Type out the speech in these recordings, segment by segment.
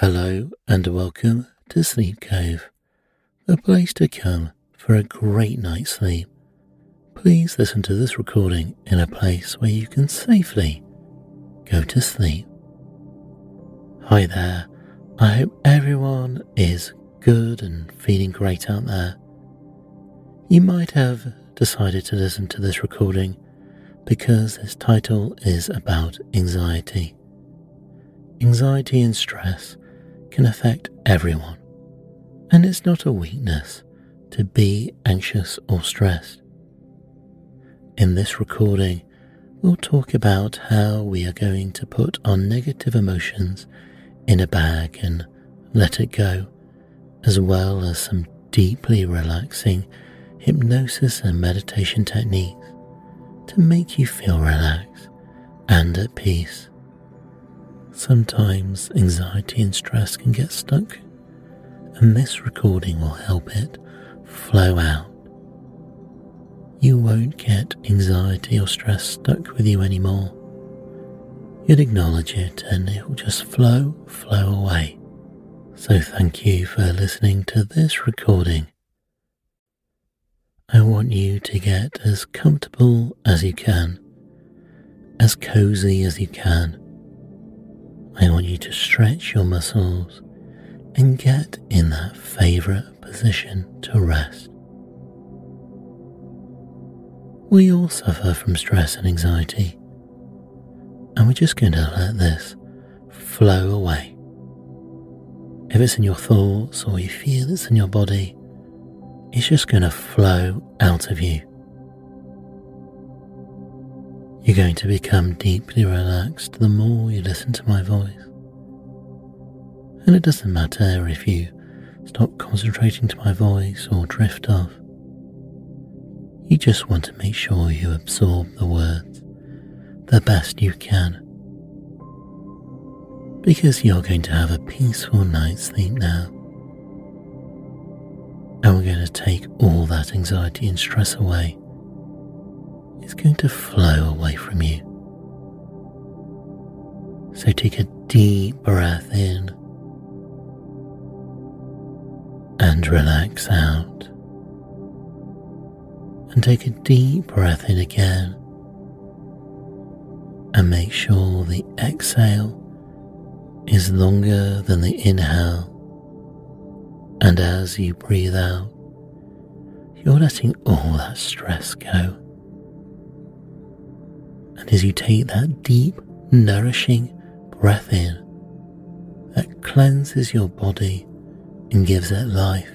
Hello and welcome to Sleep Cove, the place to come for a great night's sleep. Please listen to this recording in a place where you can safely go to sleep. Hi there, I hope everyone is good and feeling great out there. You might have decided to listen to this recording because its title is about anxiety. Anxiety and stress can affect everyone, and it's not a weakness to be anxious or stressed. In this recording, we'll talk about how we are going to put our negative emotions in a bag and let it go, as well as some deeply relaxing hypnosis and meditation techniques to make you feel relaxed and at peace. Sometimes anxiety and stress can get stuck, and this recording will help it flow out. You won't get anxiety or stress stuck with you anymore. You'll acknowledge it and it will just flow, flow away. So, thank you for listening to this recording. I want you to get as comfortable as you can, as cozy as you can I want you to stretch your muscles and get in that favorite position to rest. We all suffer from stress and anxiety, and we're just going to let this flow away. If it's in your thoughts or you feel it's in your body, it's just going to flow out of you. You're going to become deeply relaxed the more you listen to my voice. And it doesn't matter if you stop concentrating to my voice or drift off. You just want to make sure you absorb the words the best you can. Because you're going to have a peaceful night's sleep now. And we're going to take all that anxiety and stress away is going to flow away from you. So take a deep breath in and relax out. And take a deep breath in again. And make sure the exhale is longer than the inhale. And as you breathe out, you're letting all that stress go. And as you take that deep, nourishing breath in that cleanses your body and gives it life,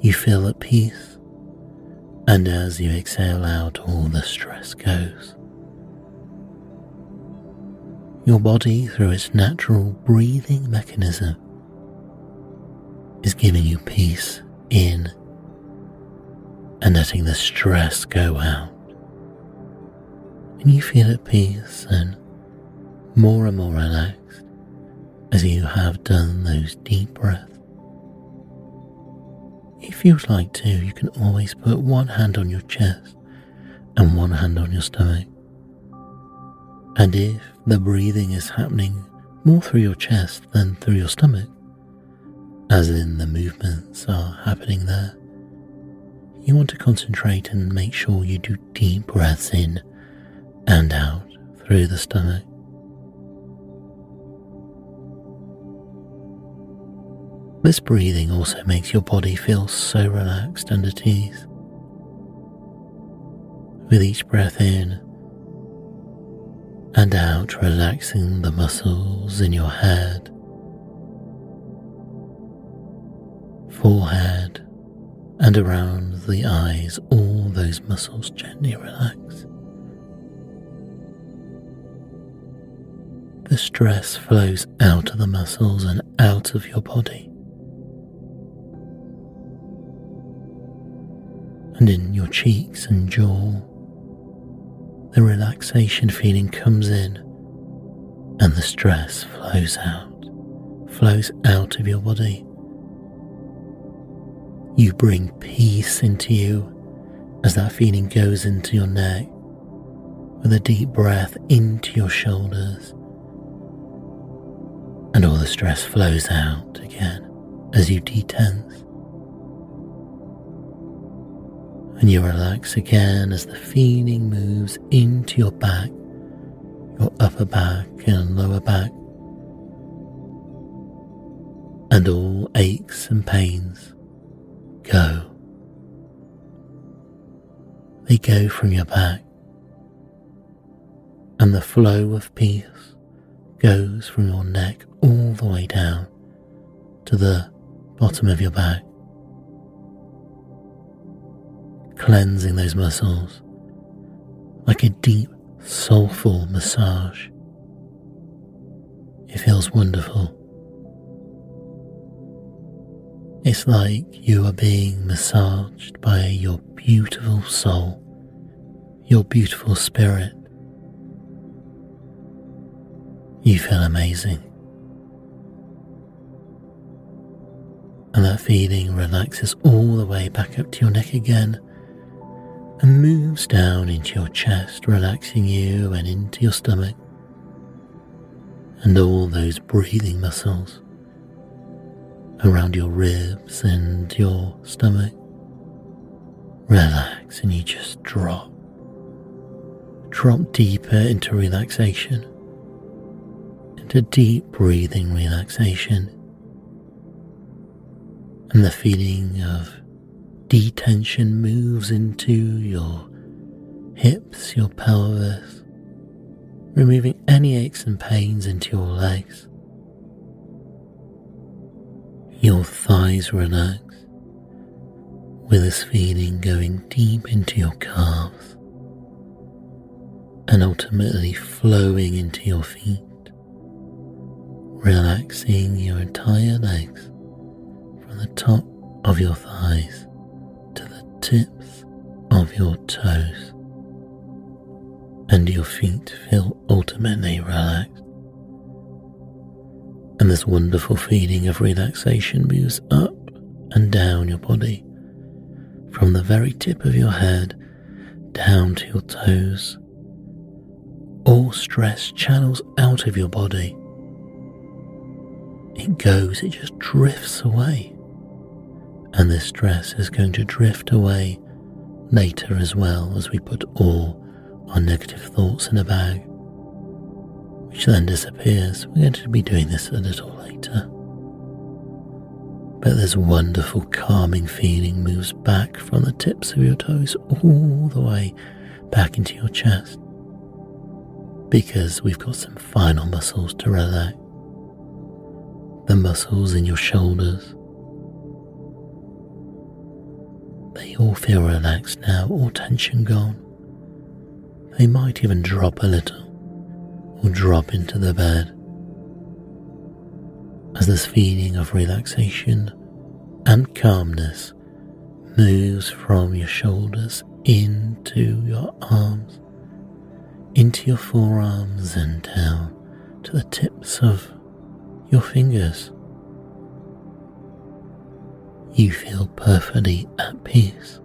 you feel at peace. And as you exhale out, all the stress goes. Your body, through its natural breathing mechanism, is giving you peace in and letting the stress go out and you feel at peace and more and more relaxed as you have done those deep breaths. If you'd like to, you can always put one hand on your chest and one hand on your stomach. And if the breathing is happening more through your chest than through your stomach, as in the movements are happening there, you want to concentrate and make sure you do deep breaths in and out through the stomach. This breathing also makes your body feel so relaxed and at ease. With each breath in and out, relaxing the muscles in your head, forehead, and around the eyes, all those muscles gently relax. The stress flows out of the muscles and out of your body. And in your cheeks and jaw, the relaxation feeling comes in and the stress flows out, flows out of your body. You bring peace into you as that feeling goes into your neck with a deep breath into your shoulders and all the stress flows out again as you detense. And you relax again as the feeling moves into your back, your upper back and lower back, and all aches and pains go. They go from your back, and the flow of peace goes from your neck all the way down to the bottom of your back, cleansing those muscles like a deep, soulful massage. It feels wonderful. It's like you are being massaged by your beautiful soul, your beautiful spirit. You feel amazing. And that feeling relaxes all the way back up to your neck again and moves down into your chest, relaxing you and into your stomach and all those breathing muscles around your ribs and your stomach. Relax and you just drop. Drop deeper into relaxation, into deep breathing relaxation and the feeling of detention moves into your hips, your pelvis, removing any aches and pains into your legs. Your thighs relax, with this feeling going deep into your calves and ultimately flowing into your feet, relaxing your entire legs from the top of your thighs to the tips of your toes, and your feet feel ultimately relaxed. And this wonderful feeling of relaxation moves up and down your body from the very tip of your head down to your toes. All stress channels out of your body. It goes, it just drifts away and this stress is going to drift away later as well as we put all our negative thoughts in a bag, which then disappears. We're going to be doing this a little later. But this wonderful calming feeling moves back from the tips of your toes all the way back into your chest because we've got some final muscles to relax. The muscles in your shoulders, They all feel relaxed now, all tension gone. They might even drop a little or drop into the bed. As this feeling of relaxation and calmness moves from your shoulders into your arms, into your forearms and down to the tips of your fingers you feel perfectly at peace.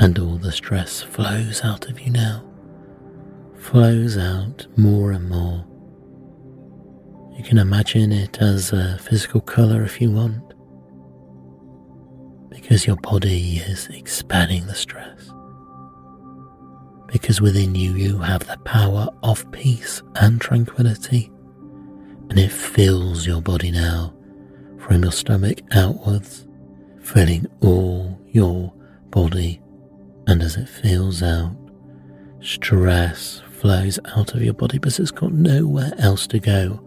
And all the stress flows out of you now, flows out more and more. You can imagine it as a physical colour if you want, because your body is expanding the stress. Because within you, you have the power of peace and tranquility, and it fills your body now from your stomach outwards, filling all your body. And as it fills out, stress flows out of your body because it's got nowhere else to go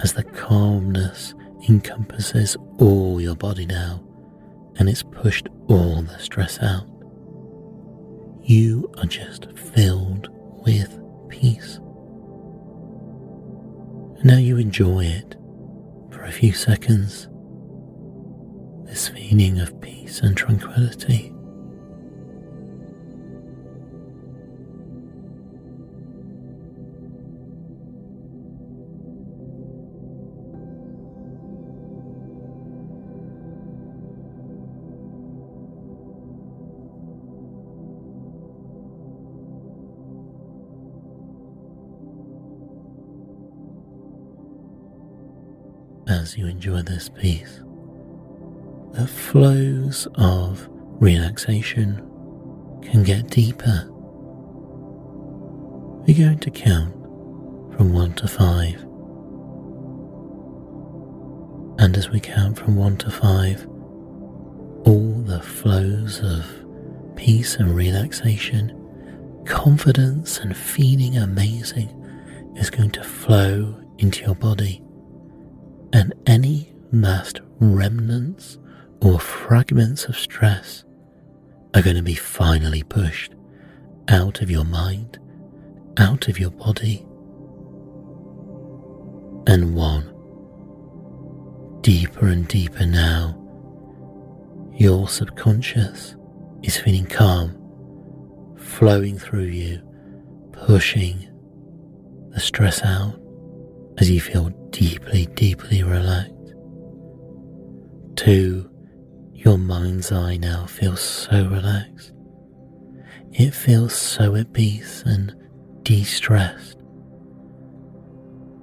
as the calmness encompasses all your body now and it's pushed all the stress out. You are just filled with peace. Now you enjoy it for a few seconds this feeling of peace and tranquility. As you enjoy this peace, the flows of relaxation can get deeper. We're going to count from one to five. And as we count from one to five, all the flows of peace and relaxation, confidence and feeling amazing is going to flow into your body. And any last remnants or fragments of stress are going to be finally pushed out of your mind, out of your body. And one, deeper and deeper now, your subconscious is feeling calm, flowing through you, pushing the stress out as you feel deeply, deeply relaxed. Two, your mind's eye now feels so relaxed. It feels so at peace and de stressed.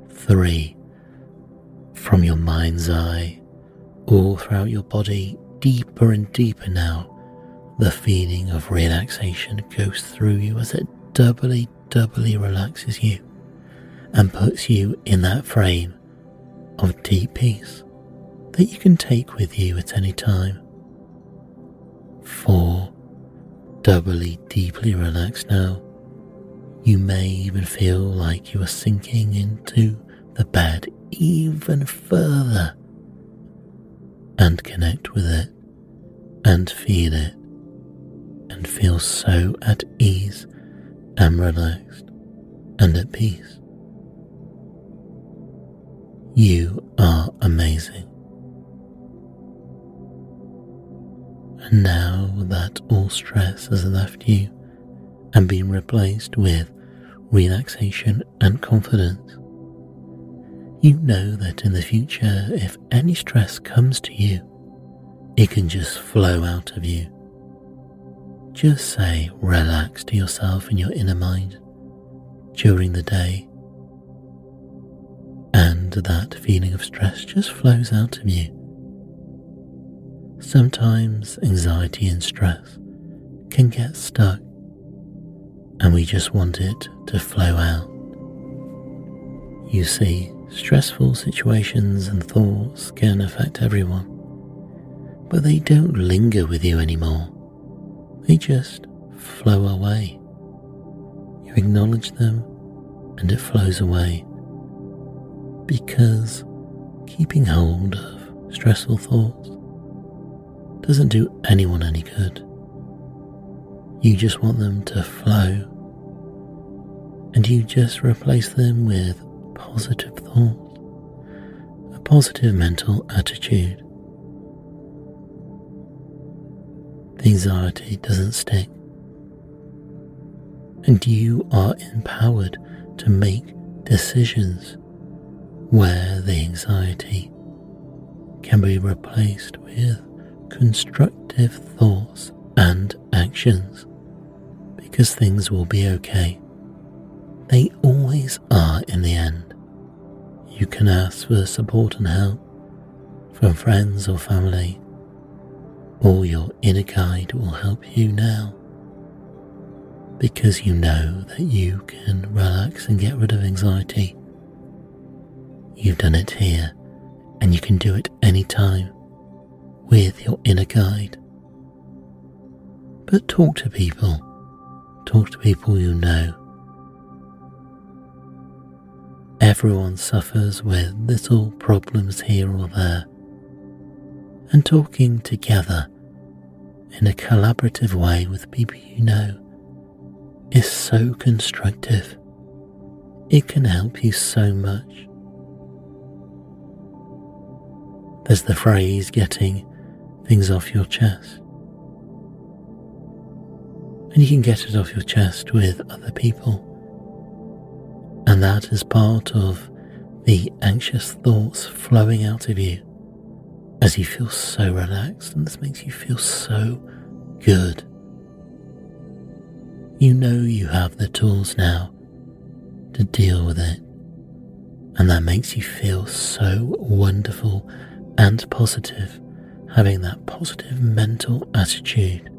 Three, from your mind's eye, all throughout your body, deeper and deeper now, the feeling of relaxation goes through you as it doubly, doubly relaxes you and puts you in that frame of deep peace that you can take with you at any time. Four, doubly deeply relaxed now. You may even feel like you are sinking into the bed even further and connect with it and feel it and feel so at ease and relaxed and at peace. You are amazing. And now that all stress has left you and been replaced with relaxation and confidence, you know that in the future, if any stress comes to you, it can just flow out of you. Just say relax to yourself in your inner mind during the day, and that feeling of stress just flows out of you Sometimes anxiety and stress can get stuck, and we just want it to flow out. You see, stressful situations and thoughts can affect everyone, but they don't linger with you anymore. They just flow away. You acknowledge them and it flows away because keeping hold of stressful thoughts doesn't do anyone any good. You just want them to flow, and you just replace them with positive thoughts, a positive mental attitude. The anxiety doesn't stick, and you are empowered to make decisions where the anxiety can be replaced with constructive thoughts and actions because things will be okay. They always are in the end. You can ask for support and help from friends or family, or your inner guide will help you now because you know that you can relax and get rid of anxiety. You've done it here and you can do it anytime with your inner guide. But talk to people, talk to people you know. Everyone suffers with little problems here or there, and talking together in a collaborative way with people you know is so constructive. It can help you so much. There's the phrase getting things off your chest. And you can get it off your chest with other people. And that is part of the anxious thoughts flowing out of you as you feel so relaxed, and this makes you feel so good. You know you have the tools now to deal with it, And that makes you feel so wonderful and positive, having that positive mental attitude.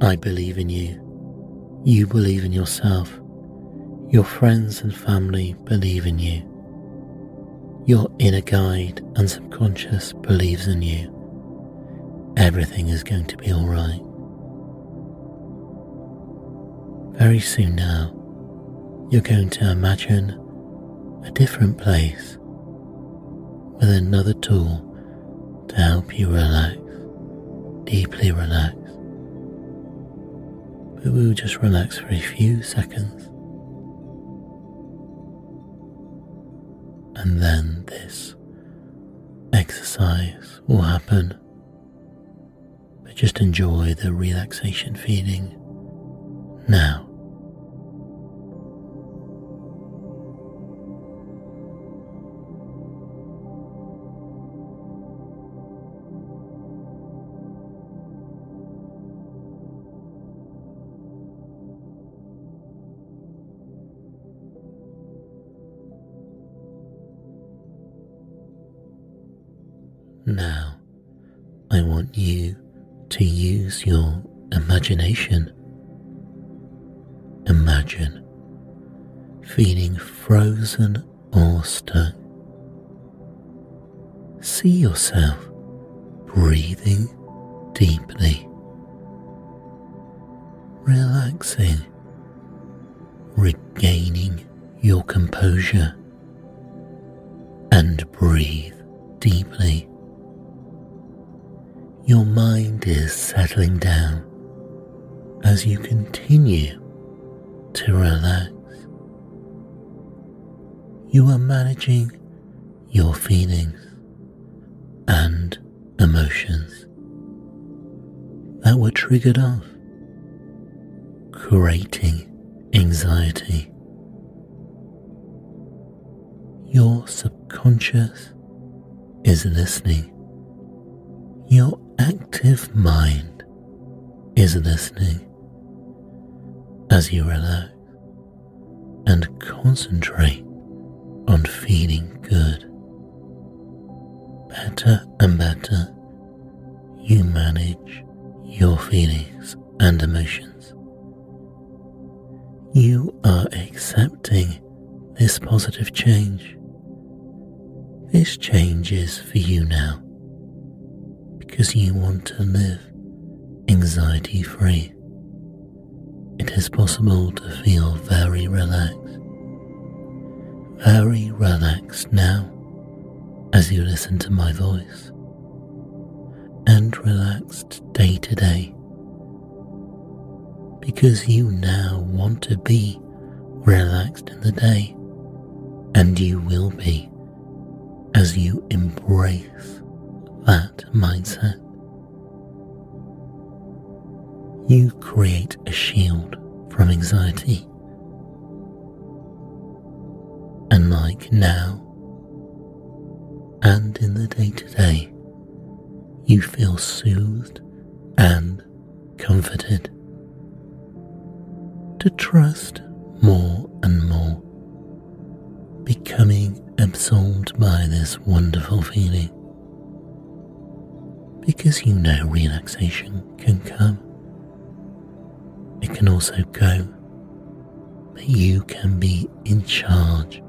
I believe in you. You believe in yourself. Your friends and family believe in you. Your inner guide and subconscious believes in you. Everything is going to be alright. Very soon now, you're going to imagine a different place with another tool to help you relax, deeply relax. But we'll just relax for a few seconds. And then this exercise will happen. But just enjoy the relaxation feeling now. Now, imagination. Imagine feeling frozen or. See yourself breathing deeply, relaxing, regaining your composure, and breathe deeply your mind is settling down as you continue to relax. You are managing your feelings and emotions that were triggered off, creating anxiety. Your subconscious is listening. Your active mind is listening as you relax and concentrate on feeling good. Better and better, you manage your feelings and emotions. You are accepting this positive change. This change is for you now because you want to live anxiety free. It is possible to feel very relaxed, very relaxed now as you listen to my voice, and relaxed day to day. Because you now want to be relaxed in the day, and you will be as you embrace that mindset, you create a shield from anxiety. And like now and in the day to day, you feel soothed and comforted to trust more and more, becoming absorbed by this wonderful feeling because you know relaxation can come. It can also go, but you can be in charge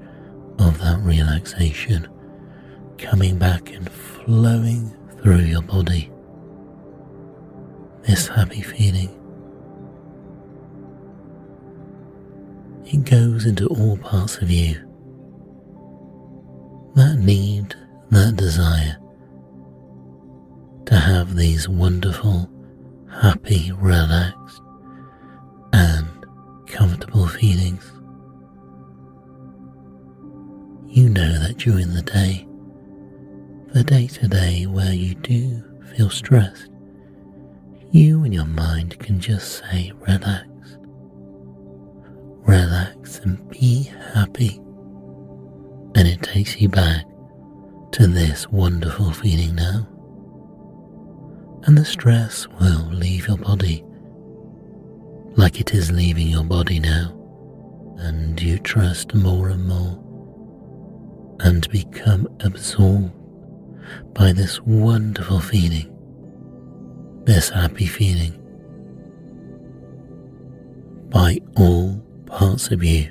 of that relaxation coming back and flowing through your body. This happy feeling. It goes into all parts of you. That need, that desire to have these wonderful, happy, relaxed, comfortable feelings. You know that during the day, the day to day where you do feel stressed, you and your mind can just say relax, relax and be happy. And it takes you back to this wonderful feeling now and the stress will leave your body like it is leaving your body now. and you trust more and more and become absorbed by this wonderful feeling, this happy feeling, by all parts of you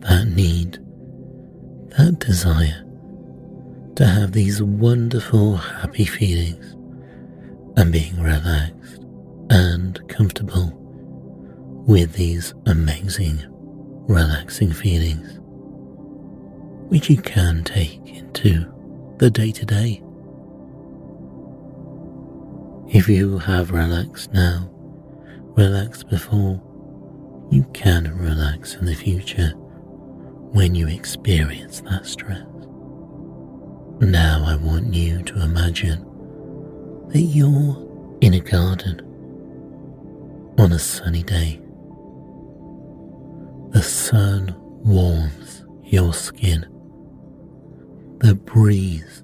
that need, that desire to have these wonderful happy feelings and being relaxed and comfortable with these amazing relaxing feelings which you can take into the day to day. If you have relaxed now, relaxed before, you can relax in the future when you experience that stress. Now I want you to imagine that you're in a garden on a sunny day. The sun warms your skin the breeze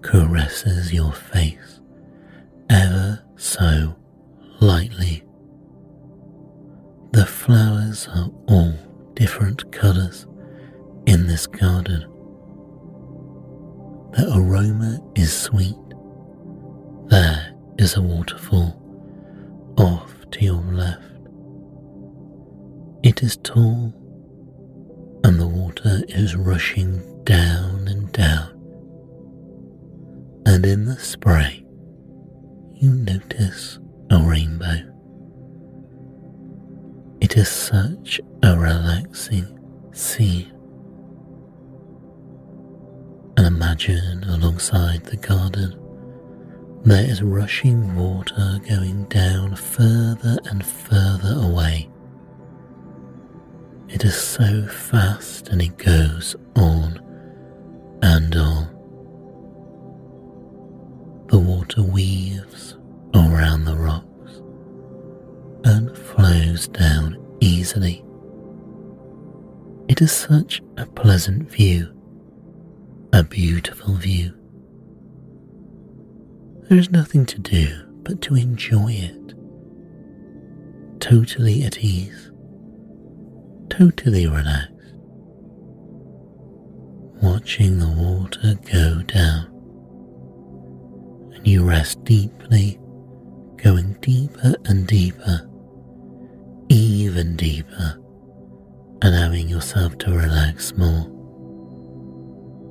caresses your face ever so lightly. The flowers are all different colours in this garden. The aroma is sweet. There is a waterfall off to your left. It is tall and the water is rushing down and down. And in the spray, you notice a rainbow. It is such a relaxing scene. And imagine alongside the garden, there is rushing water going down further and further away it is so fast and it goes on and on. The water weaves around the rocks and flows down easily. It is such a pleasant view, a beautiful view. There is nothing to do but to enjoy it, totally at ease. Totally relaxed, watching the water go down, and you rest deeply, going deeper and deeper, even deeper, allowing yourself to relax more,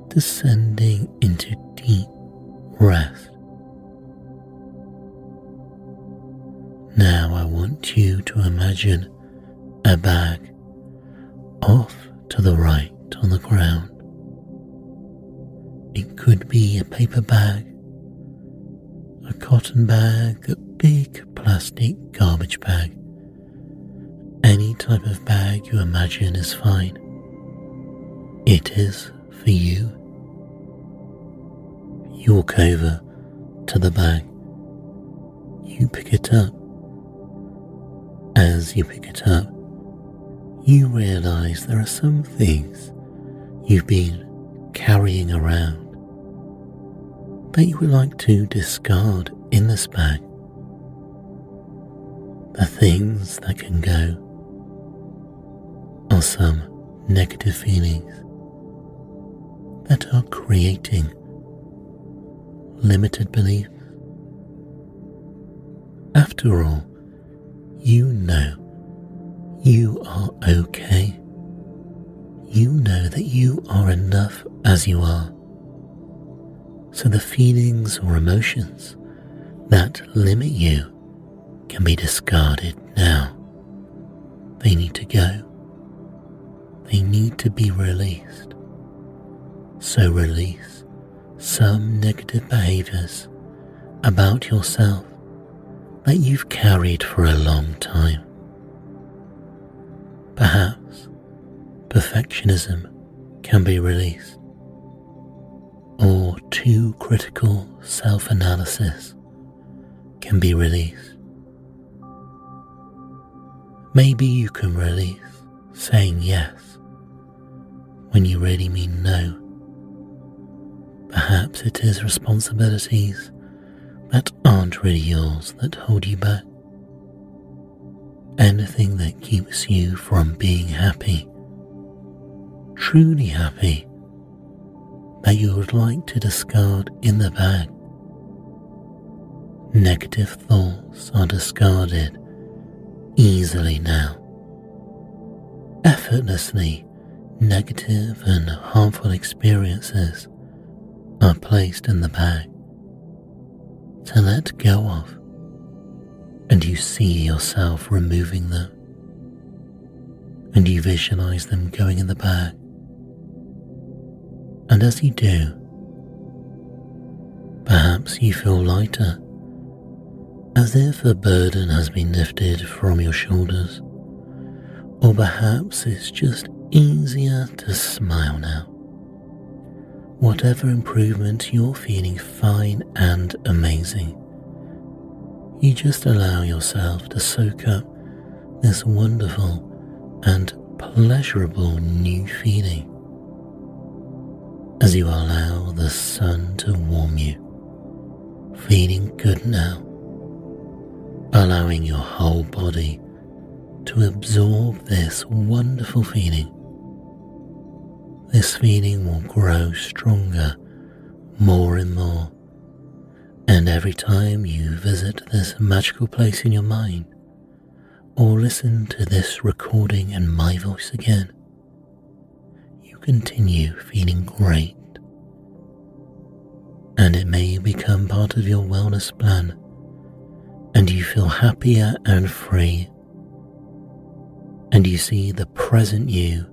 descending into deep rest. Now I want you to imagine a bag off to the right on the ground. It could be a paper bag, a cotton bag, a big plastic garbage bag. Any type of bag you imagine is fine. It is for you. You walk over to the bag. You pick it up. As you pick it up, you realize there are some things you've been carrying around that you would like to discard in this bag. The things that can go are some negative feelings that are creating limited beliefs. After all, you know you are okay. You know that you are enough as you are. So the feelings or emotions that limit you can be discarded now. They need to go. They need to be released. So release some negative behaviors about yourself that you've carried for a long time. Perhaps perfectionism can be released, or too critical self analysis can be released. Maybe you can release saying yes when you really mean no. Perhaps it is responsibilities that aren't really yours that hold you back. anything that keeps you from being happy, truly happy, that you would like to discard in the bag. Negative thoughts are discarded easily now. Effortlessly, negative and harmful experiences are placed in the bag to let go of, and you see yourself removing them, and you visualize them going in the bag. And as you do, perhaps you feel lighter, as if a burden has been lifted from your shoulders, or perhaps it's just easier to smile now whatever improvement you're feeling fine and amazing. You just allow yourself to soak up this wonderful and pleasurable new feeling as you allow the sun to warm you, feeling good now, allowing your whole body to absorb this wonderful feeling this feeling will grow stronger more and more. And every time you visit this magical place in your mind, or listen to this recording in my voice again, you continue feeling great. And it may become part of your wellness plan, and you feel happier and free. And you see the present you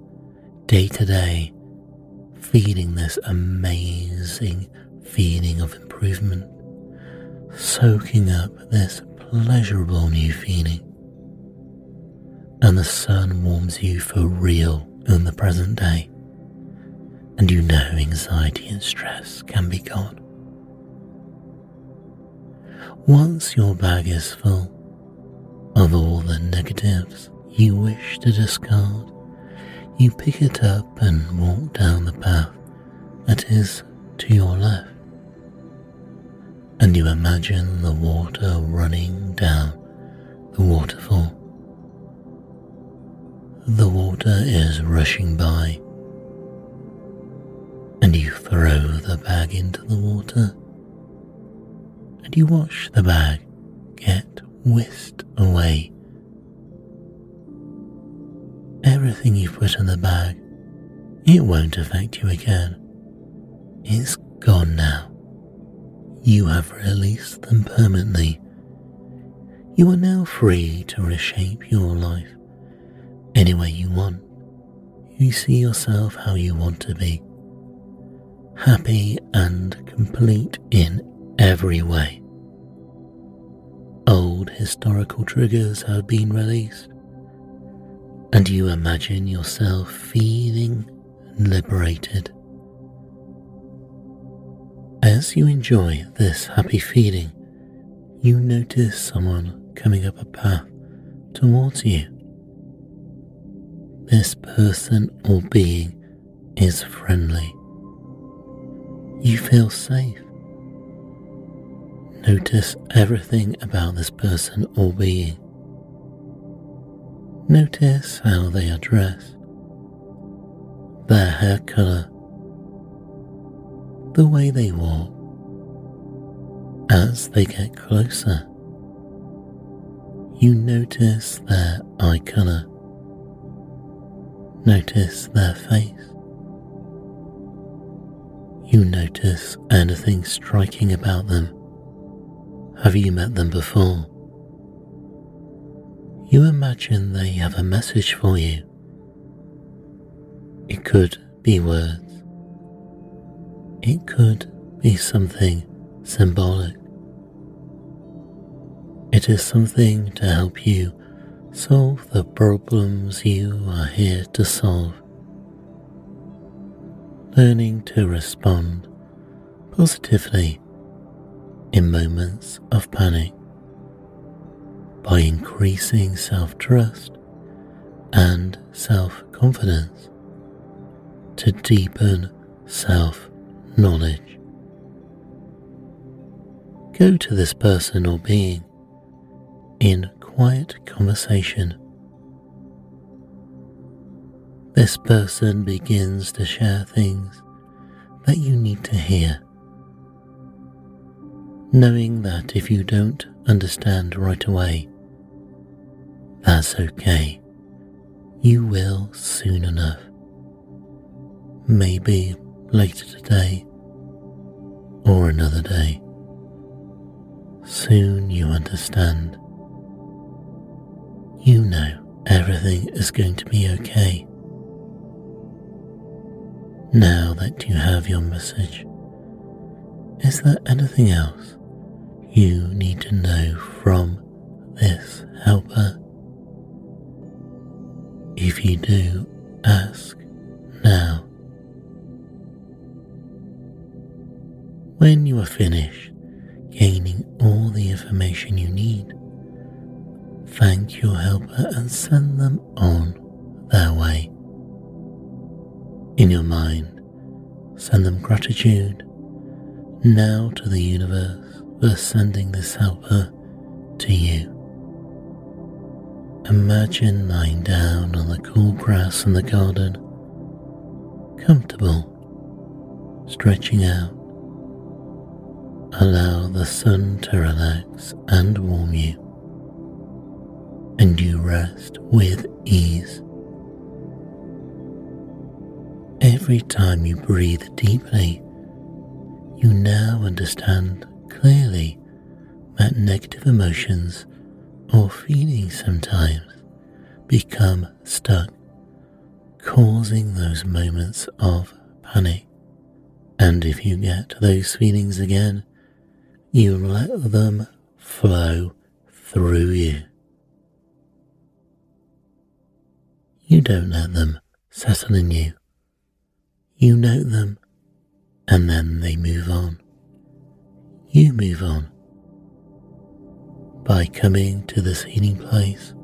day to day feeling this amazing feeling of improvement, soaking up this pleasurable new feeling. And the sun warms you for real in the present day, and you know anxiety and stress can be gone. Once your bag is full of all the negatives you wish to discard, you pick it up and walk down the path that is to your left. And you imagine the water running down the waterfall. The water is rushing by, and you throw the bag into the water, and you watch the bag get whisked away everything you put in the bag, it won't affect you again. It's gone now. You have released them permanently. You are now free to reshape your life any way you want. You see yourself how you want to be, happy and complete in every way. Old historical triggers have been released and you imagine yourself feeling liberated. As you enjoy this happy feeling, you notice someone coming up a path towards you. This person or being is friendly. You feel safe. Notice everything about this person or being Notice how they are dressed, their hair colour, the way they walk. As they get closer, you notice their eye colour. Notice their face. You notice anything striking about them. Have you met them before? You imagine they have a message for you. It could be words. It could be something symbolic. It is something to help you solve the problems you are here to solve. Learning to respond positively in moments of panic by increasing self trust and self confidence to deepen self knowledge. Go to this person or being in quiet conversation. This person begins to share things that you need to hear, knowing that if you don't understand right away, that's okay. You will soon enough. Maybe later today or another day. Soon you understand. You know everything is going to be okay. Now that you have your message, is there anything else you need to know from this helper? If you do, ask now. When you are finished gaining all the information you need, thank your helper and send them on their way. In your mind, send them gratitude now to the universe for sending this helper to you. Imagine lying down on the cool grass in the garden, comfortable, stretching out Allow the sun to relax and warm you, and you rest with ease. Every time you breathe deeply, you now understand clearly that negative emotions or feelings sometimes become stuck, causing those moments of panic. And if you get those feelings again, you let them flow through you. You don't let them settle in you. You note them and then they move on. You move on. By coming to this healing place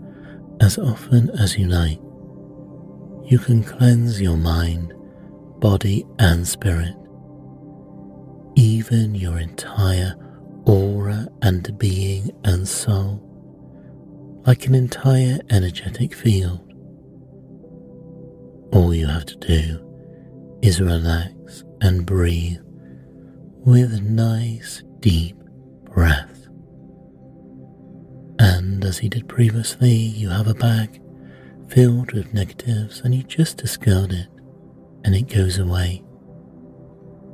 as often as you like, you can cleanse your mind, body, and spirit, even your entire aura and being and soul, like an entire energetic field. All you have to do is relax and breathe with nice deep breaths. As he did previously, you have a bag filled with negatives and you just discard it and it goes away.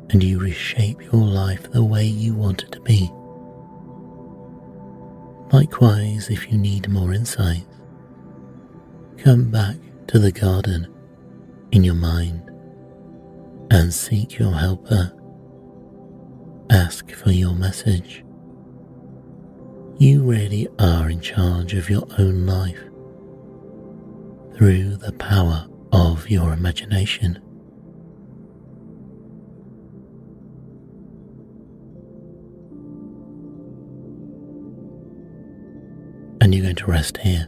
And you reshape your life the way you want it to be. Likewise, if you need more insight, come back to the garden in your mind and seek your helper. Ask for your message. You really are in charge of your own life through the power of your imagination. and you're going to rest here.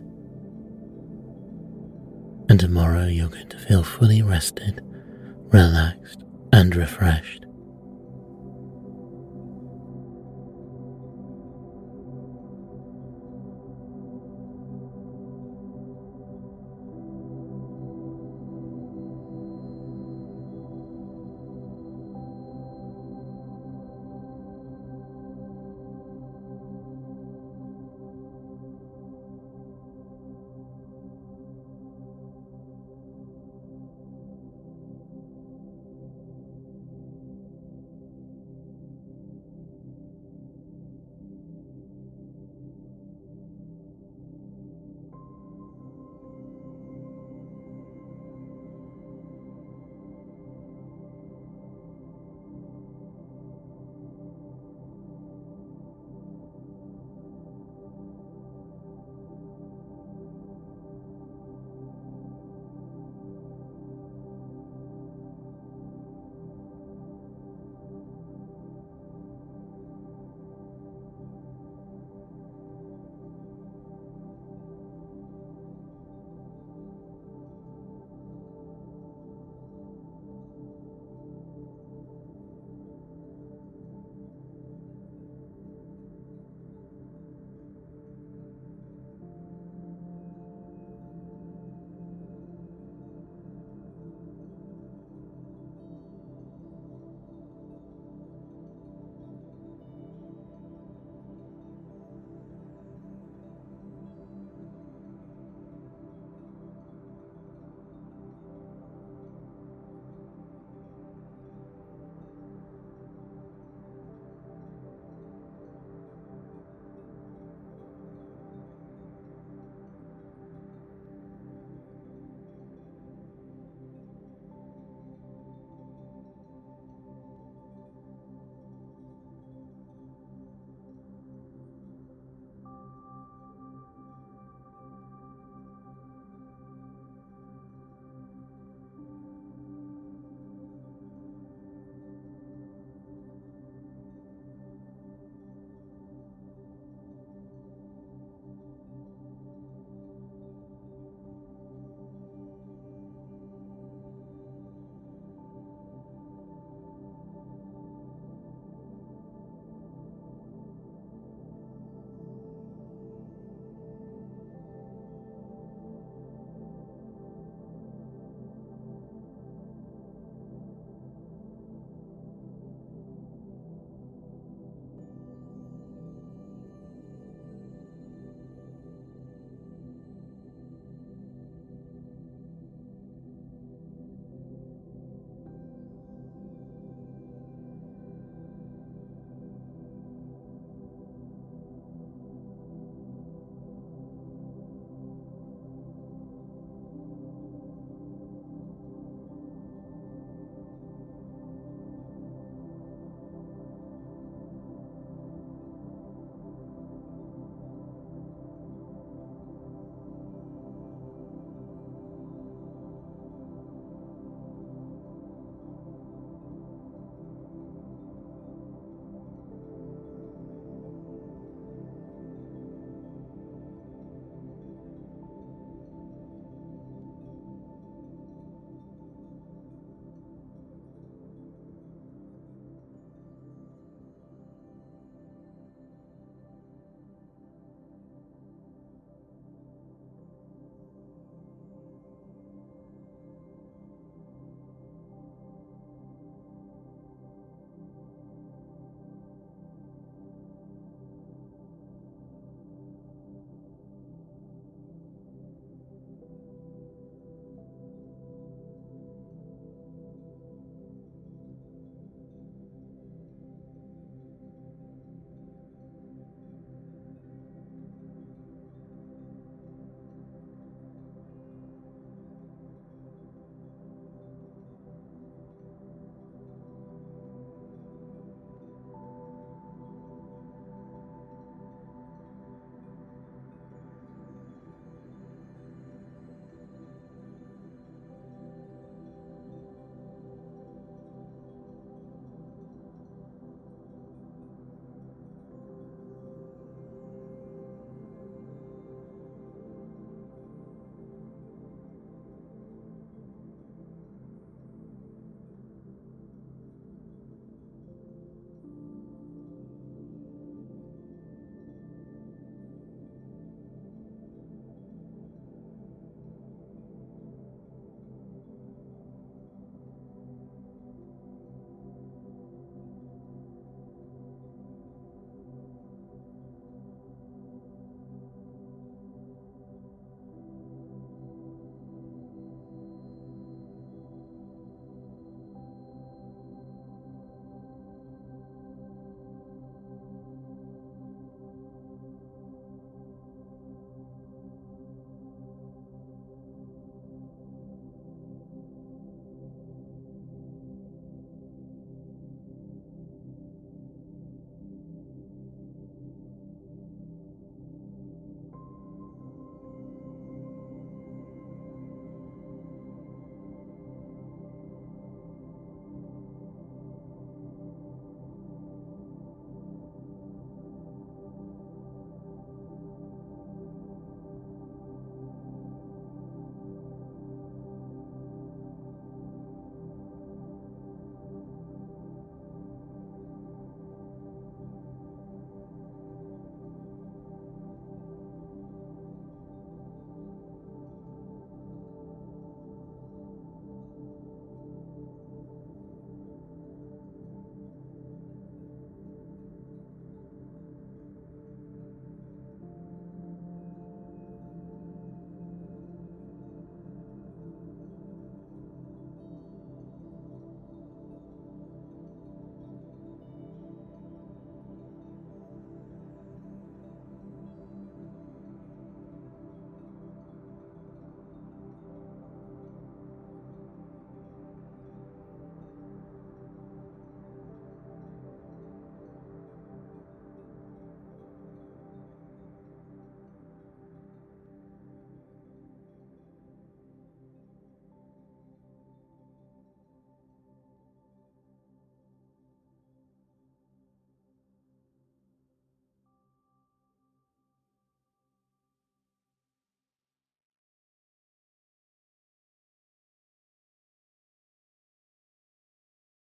And tomorrow you're going to feel fully rested, relaxed, and refreshed.